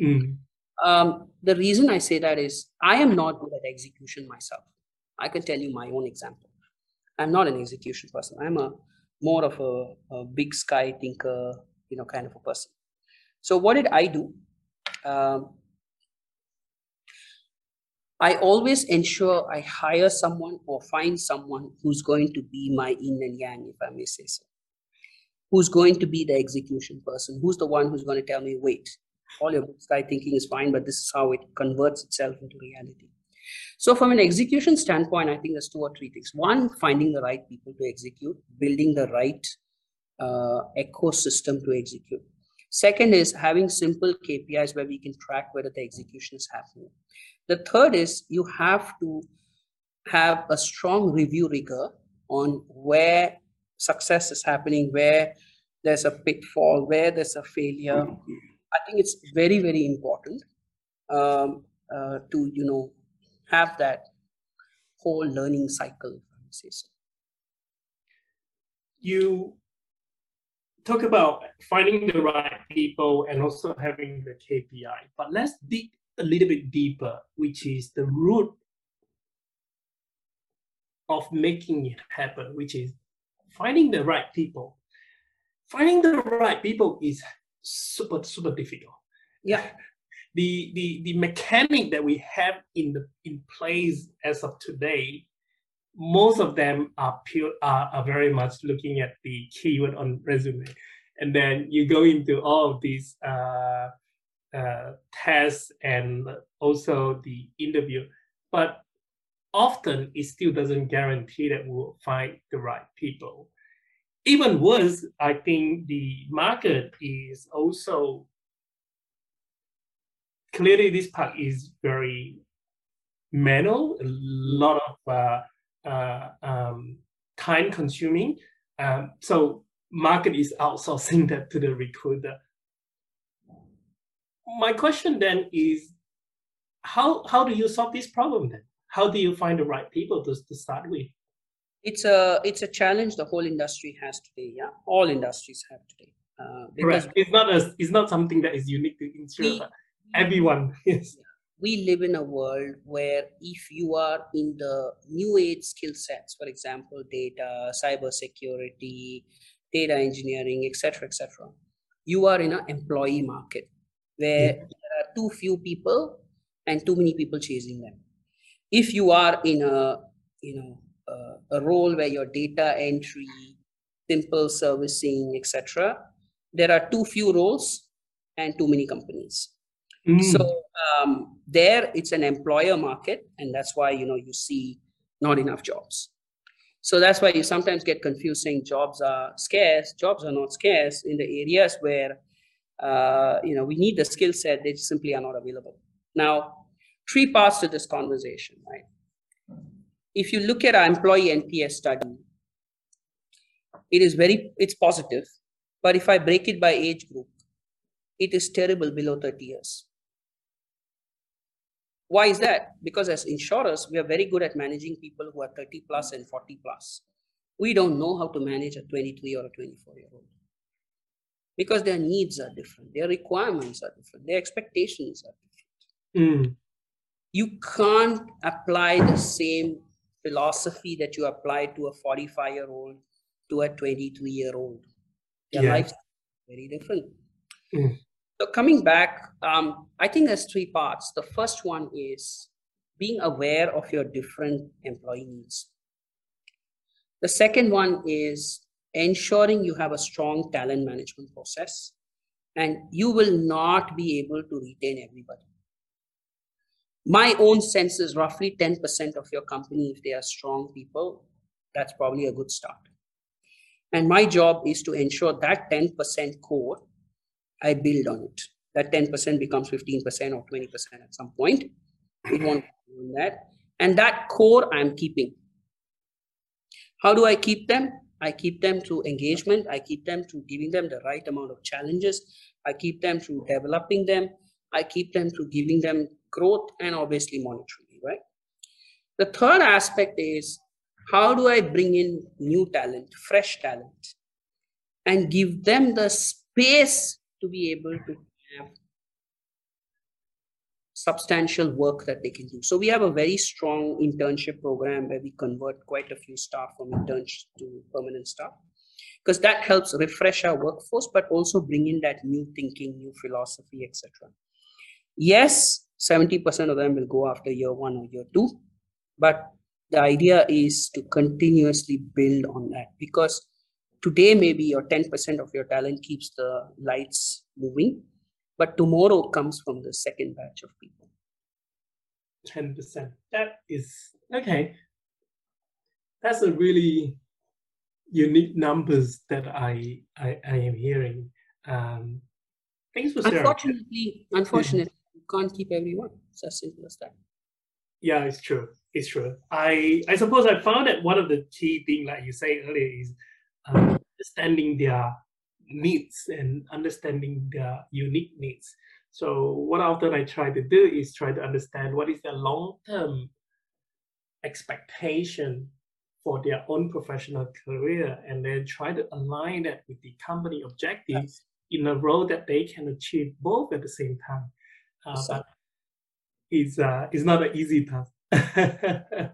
mm. Um, the reason I say that is I am not good at execution myself. I can tell you my own example. I'm not an execution person. I'm a more of a, a big sky thinker, you know, kind of a person. So what did I do? Um, I always ensure I hire someone or find someone who's going to be my yin and yang, if I may say so. Who's going to be the execution person? Who's the one who's going to tell me, wait, all your sky thinking is fine, but this is how it converts itself into reality. So, from an execution standpoint, I think there's two or three things. One, finding the right people to execute, building the right uh, ecosystem to execute. Second is having simple KPIs where we can track whether the execution is happening. The third is you have to have a strong review rigor on where success is happening, where there's a pitfall, where there's a failure. I think it's very, very important um, uh, to, you know, have that whole learning cycle. You talk about finding the right people and also having the KPI, but let's dig a little bit deeper, which is the root of making it happen, which is finding the right people. Finding the right people is super, super difficult. Yeah. The, the, the mechanic that we have in the in place as of today, most of them are pure are, are very much looking at the keyword on resume. And then you go into all of these uh, uh, tests and also the interview. But often it still doesn't guarantee that we'll find the right people. Even worse, I think the market is also clearly this part is very manual, a lot of uh, um, time consuming. Um, so market is outsourcing that to the recruiter. My question then is, how how do you solve this problem then? how do you find the right people to, to start with? It's a it's a challenge the whole industry has today. Yeah, all industries have today. Uh, because Correct. It's not a, it's not something that is unique to insurance. Everyone yes. We live in a world where if you are in the new age skill sets, for example, data, cyber security, data engineering, etc., etc., you are in an employee market where yeah. there are too few people and too many people chasing them if you are in a you know a, a role where your data entry simple servicing etc there are too few roles and too many companies mm. so um, there it's an employer market and that's why you know you see not enough jobs so that's why you sometimes get confused saying jobs are scarce jobs are not scarce in the areas where uh, you know we need the skill set they simply are not available now three parts to this conversation, right? If you look at our employee NPS study, it is very, it's positive. But if I break it by age group, it is terrible below 30 years. Why is that? Because as insurers, we are very good at managing people who are 30 plus and 40 plus. We don't know how to manage a 23 or a 24 year old because their needs are different, their requirements are different, their expectations are different. Mm you can't apply the same philosophy that you apply to a 45 year old to a 23 year old their yeah. life very different mm. So coming back um, i think there's three parts. The first one is being aware of your different employee needs. The second one is ensuring you have a strong talent management process and you will not be able to retain everybody. My own sense is roughly 10% of your company if they are strong people that's probably a good start. And my job is to ensure that 10% core i build on it. That 10% becomes 15% or 20% at some point. We want that. And that core i'm keeping. How do i keep them? I keep them through engagement. I keep them through giving them the right amount of challenges. I keep them through developing them. I keep them through giving them growth and obviously monetarily, right? The third aspect is how do I bring in new talent, fresh talent, and give them the space to be able to have substantial work that they can do. So we have a very strong internship program where we convert quite a few staff from interns to permanent staff because that helps refresh our workforce but also bring in that new thinking new philosophy etc yes 70% of them will go after year one or year two. But the idea is to continuously build on that because today maybe your 10% of your talent keeps the lights moving, but tomorrow comes from the second batch of people. 10%. That is okay. That's a really unique numbers that I I, I am hearing. Um, thanks for sharing. Unfortunately, unfortunately, you can't keep everyone. It's as simple as that. Yeah, it's true. It's true. I I suppose I found that one of the key thing, like you say earlier, is um, understanding their needs and understanding their unique needs. So what often I try to do is try to understand what is their long-term expectation for their own professional career and then try to align that with the company objectives in a role that they can achieve both at the same time. Uh, but it's, uh, it's not an easy task.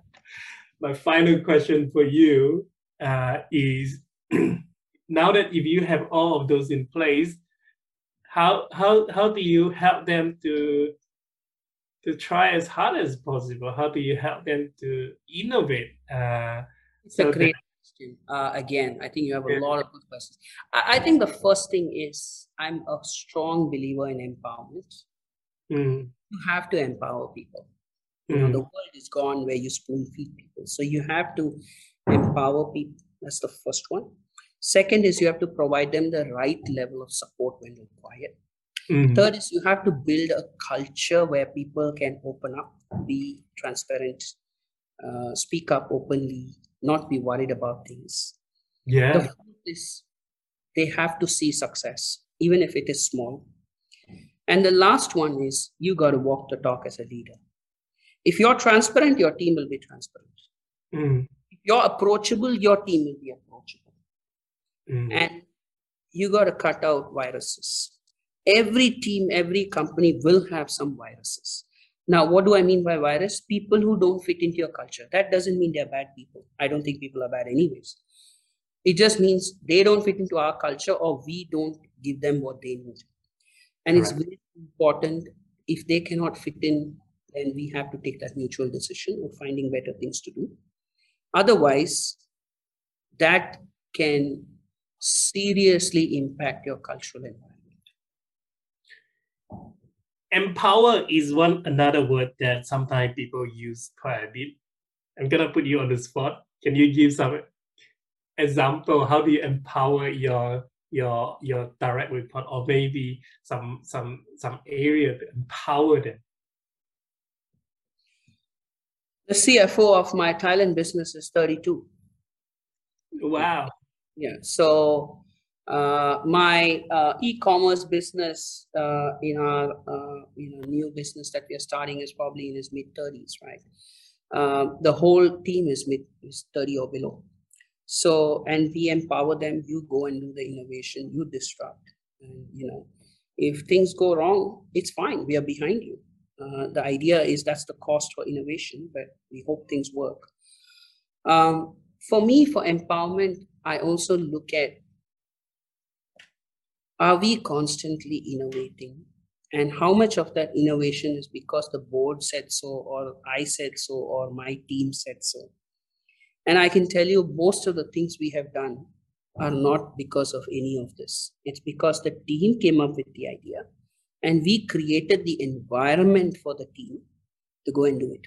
My final question for you uh, is now that if you have all of those in place, how how how do you help them to to try as hard as possible? How do you help them to innovate? Uh, it's so a great question. Uh, again, I think you have a yeah. lot of good questions. I, I, think the first thing is I'm a strong believer in empowerment. Mm. You have to empower people. You know, mm. the world is gone where you spoon feed people. So you have to empower people. That's the first one. Second is you have to provide them the right level of support when required. Mm-hmm. Third is you have to build a culture where people can open up, be transparent, uh, speak up openly, not be worried about things. Yeah. The fourth is they have to see success, even if it is small. And the last one is you got to walk the talk as a leader. If you're transparent, your team will be transparent. Mm. You're approachable, your team will be approachable. Mm. And you got to cut out viruses. Every team, every company will have some viruses. Now, what do I mean by virus? People who don't fit into your culture. That doesn't mean they're bad people. I don't think people are bad, anyways. It just means they don't fit into our culture or we don't give them what they need. And right. it's very important if they cannot fit in, then we have to take that mutual decision of finding better things to do. Otherwise, that can seriously impact your cultural environment empower is one another word that sometimes people use quite a bit. I'm gonna put you on the spot. Can you give some example? How do you empower your your your direct report, or maybe some some some area to empower them? The CFO of my Thailand business is 32. Wow. Yeah. So uh, my uh, e-commerce business uh, in our uh, you know new business that we are starting is probably in his mid 30s right um, the whole team is mid is 30 or below so and we empower them you go and do the innovation you disrupt and you know if things go wrong it's fine we are behind you uh, the idea is that's the cost for innovation but we hope things work. Um, for me for empowerment i also look at are we constantly innovating? And how much of that innovation is because the board said so or i said so or my team said so? And i can tell you most of the things we have done are not because of any of this. It's because the team came up with the idea and we created the environment for the team to go and do it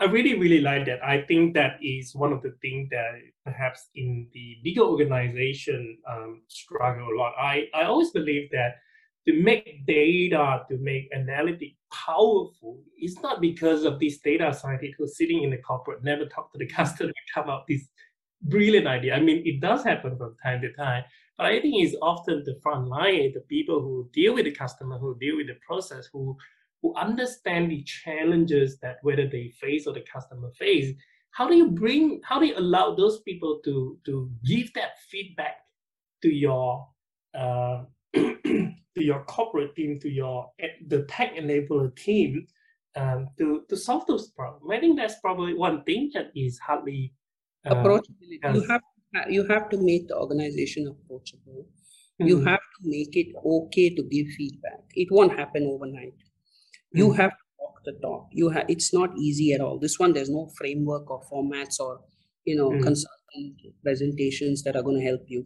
I really, really like that. I think that is one of the things that perhaps in the bigger organization um, struggle a lot. I, I always believe that to make data, to make analytics powerful, it's not because of these data scientists who sitting in the corporate, never talk to the customer, come up with this brilliant idea. I mean, it does happen from time to time, but I think it's often the front line, the people who deal with the customer, who deal with the process, who who understand the challenges that whether they face or the customer face. How do you bring how do you allow those people to to give that feedback to your uh, to your corporate team to your the tech enabler team um, to to solve those problems? I think that's probably one thing that is hardly uh, approachability you have you have to make the organization approachable. Mm-hmm. you have to make it okay to give feedback. It won't happen overnight. You hmm. have to walk the talk. You have it's not easy at all. This one there's no framework or formats or you know mm. consultant presentations that are going to help you.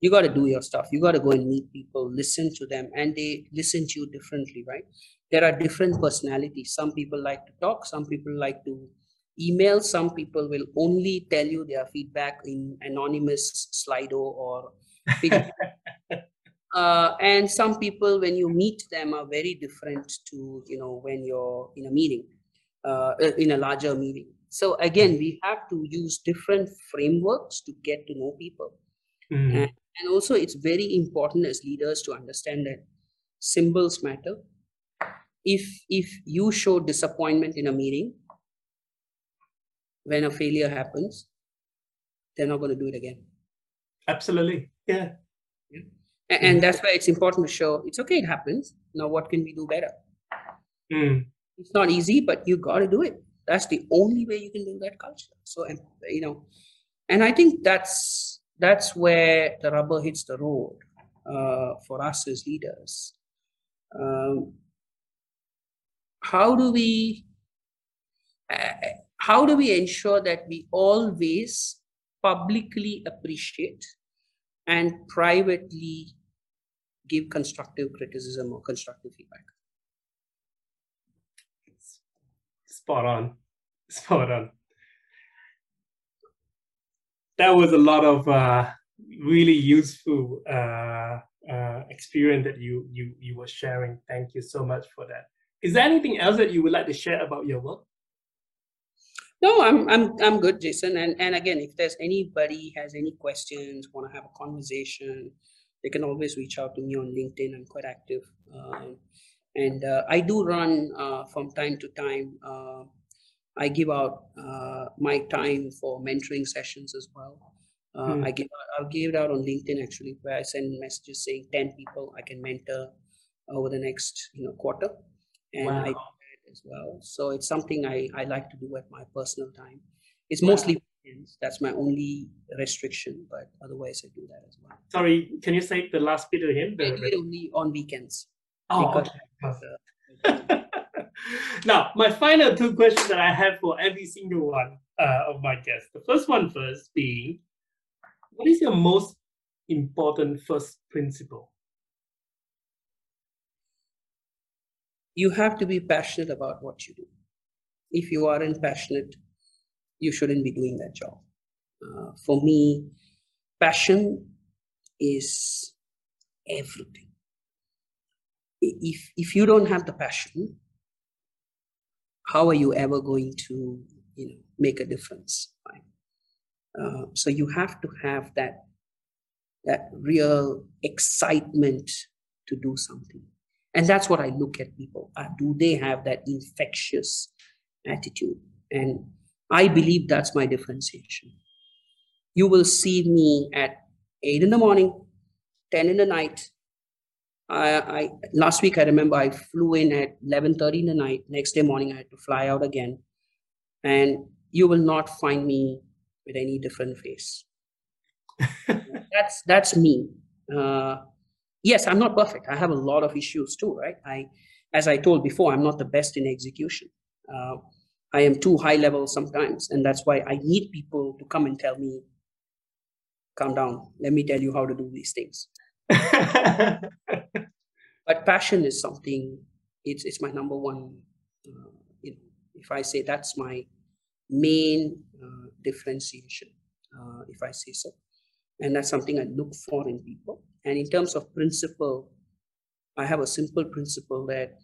You got to do your stuff. You got to go and meet people listen to them and they listen to you differently right? There are different personalities. Some people like to talk some people like to email some people will only tell you their feedback in anonymous slido or uh, and some people when you meet them are very different to you know when you're in a meeting uh, in a larger meeting. So again we have to use different frameworks to get to know people. Mm-hmm. and, and also it's very important as leaders to understand that symbols matter. If if you show disappointment in a meeting when a failure happens they're not going to do it again. Absolutely. Yeah. And, and that's why it's important to show it's okay it happens. Now what can we do better? Mm. it's not easy but you got to do it. That's the only way you can do that culture. So and, you know and i think that's that's where the rubber hits the road uh, for us as leaders. Um, how do we uh, how do we ensure that we always publicly appreciate and privately give constructive criticism or constructive feedback. Spot on. Spot on. That was a lot of uh, really useful uh, uh, experience that you, you you were sharing. Thank you so much for that. Is there anything else that you would like to share about your work? No, I'm I'm I'm good, Jason. And and again, if there's anybody has any questions, want to have a conversation, they can always reach out to me on LinkedIn. I'm quite active, um, and uh, I do run uh, from time to time. Uh, I give out uh, my time for mentoring sessions as well. Hmm. I give out, I'll give it out on LinkedIn actually, where I send messages saying ten people I can mentor over the next you know quarter, and wow. I as well. So it's something I, I like to do at my personal time. It's mostly weekends. That's my only restriction, but otherwise I do that as well. Sorry, can you say the last bit again? The, I do it only on weekends. Oh, okay. now, my final two questions that I have for every single one uh, of my guests. The first one first being, what is your most important first principle? You have to be passionate about what you do. If you aren't passionate, you shouldn't be doing that job. Uh, for me, passion is everything. If, if you don't have the passion, how are you ever going to you know, make a difference? Right? Uh, so you have to have that, that real excitement to do something. And that's what I look at people. Uh, do they have that infectious attitude? And I believe that's my differentiation. You will see me at eight in the morning, 10 in the night. I, I last week I remember I flew in at 11:30 in the night. Next day morning I had to fly out again, and you will not find me with any different face. that's that's me. Uh, yes, I'm not perfect. I have a lot of issues too, right? I, as I told before, I'm not the best in execution. Uh, I am too high level sometimes, and that's why I need people to come and tell me, "Calm down. Let me tell you how to do these things." but passion is something. It's it's my number one. Uh, you know, if I say that's my main uh, differentiation, uh, if I say so, and that's something I look for in people and in terms of principle, I have a simple principle that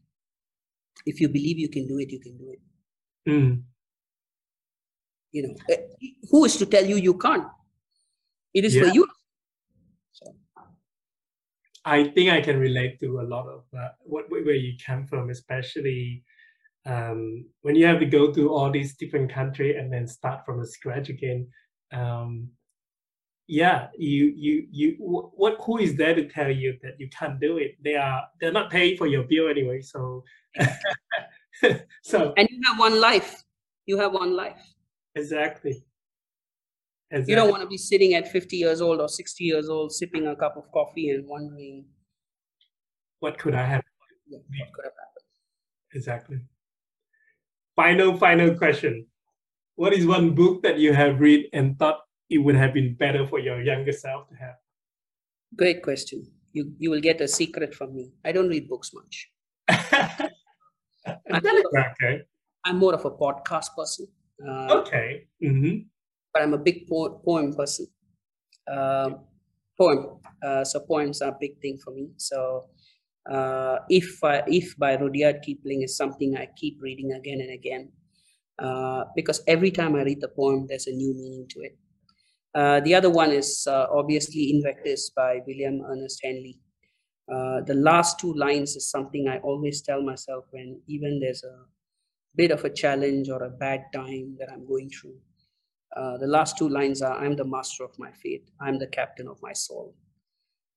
if you believe you can do it, you can do it. Mm. You know, eh, who is to tell you you can't? It is yeah. for you. So. I think I can relate to a lot of uh, what where you come from, especially um, when you have to go to all these different countries and then start from scratch again. Um, yeah you you you what who is there to tell you that you can't do it? They are they're not paying for your bill anyway so. So and you have one life. You have one life. Exactly. Exactly you don't want to be sitting at 50 years old or 60 years old sipping a cup of coffee and wondering. What could i have? What could have happened? Exactly. Final final question. What is one book that you have read and thought it would have been better for your younger self to have? Great question. You you will get a secret from me. I don't read books much. I'm okay. I'm more of a podcast person. Uh, okay. Mm-hmm. But I'm a big po- poem person. Uh, poem. Uh, so poems are a big thing for me. So uh, if I, if by Rudyard Kipling is something I keep reading again and again, uh, because every time I read the poem, there's a new meaning to it. Uh, the other one is uh, obviously Invictus by William Ernest Henley. Uh, the last two lines is something I always tell myself when even there's a bit of a challenge or a bad time that I'm going through. Uh, the last two lines are I'm the master of my fate, I'm the captain of my soul.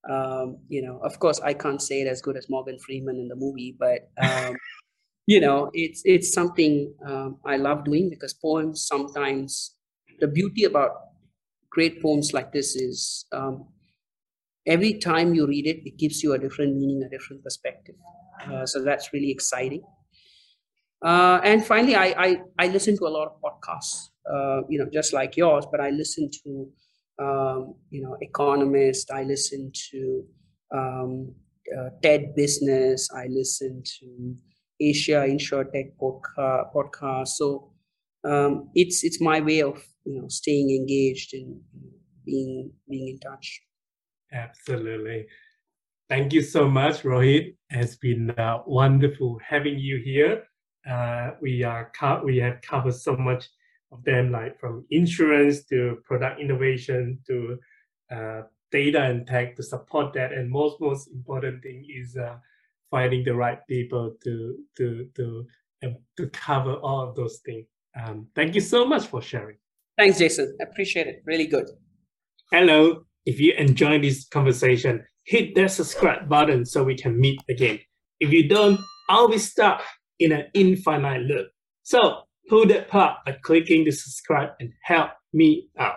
Um, you know, of course, I can't say it as good as Morgan Freeman in the movie, but um, you know, it's it's something um, I love doing because poems sometimes the beauty about great poems like this is um, every time you read it, it gives you a different meaning, a different perspective. Uh, so that's really exciting. Uh, and finally, I, I, I listen to a lot of podcasts, uh, you know, just like yours, but I listen to, um, you know, economists. I listen to um, uh, TED Business. I listen to Asia InsurTech podca- podcast. So um, it's it's my way of you know staying engaged and being being in touch. Absolutely. Thank you so much, Rohit. It's been uh, wonderful having you here. Uh, we are co- we have covered so much of them, like from insurance to product innovation to uh, data and tech to support that. And most most important thing is uh, finding the right people to to to um, to cover all of those things. Um, thank you so much for sharing. Thanks, Jason. Appreciate it. Really good. Hello. If you enjoy this conversation, hit that subscribe button so we can meet again. If you don't, I'll be stuck in an infinite loop. So pull that part by clicking the subscribe and help me out.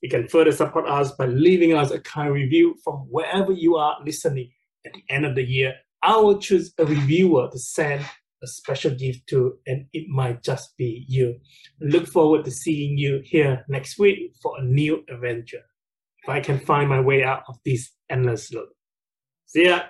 You can further support us by leaving us a kind review from wherever you are listening. At the end of the year, I will choose a reviewer to send a special gift to, and it might just be you. Look forward to seeing you here next week for a new adventure. If I can find my way out of this endless loop. See ya!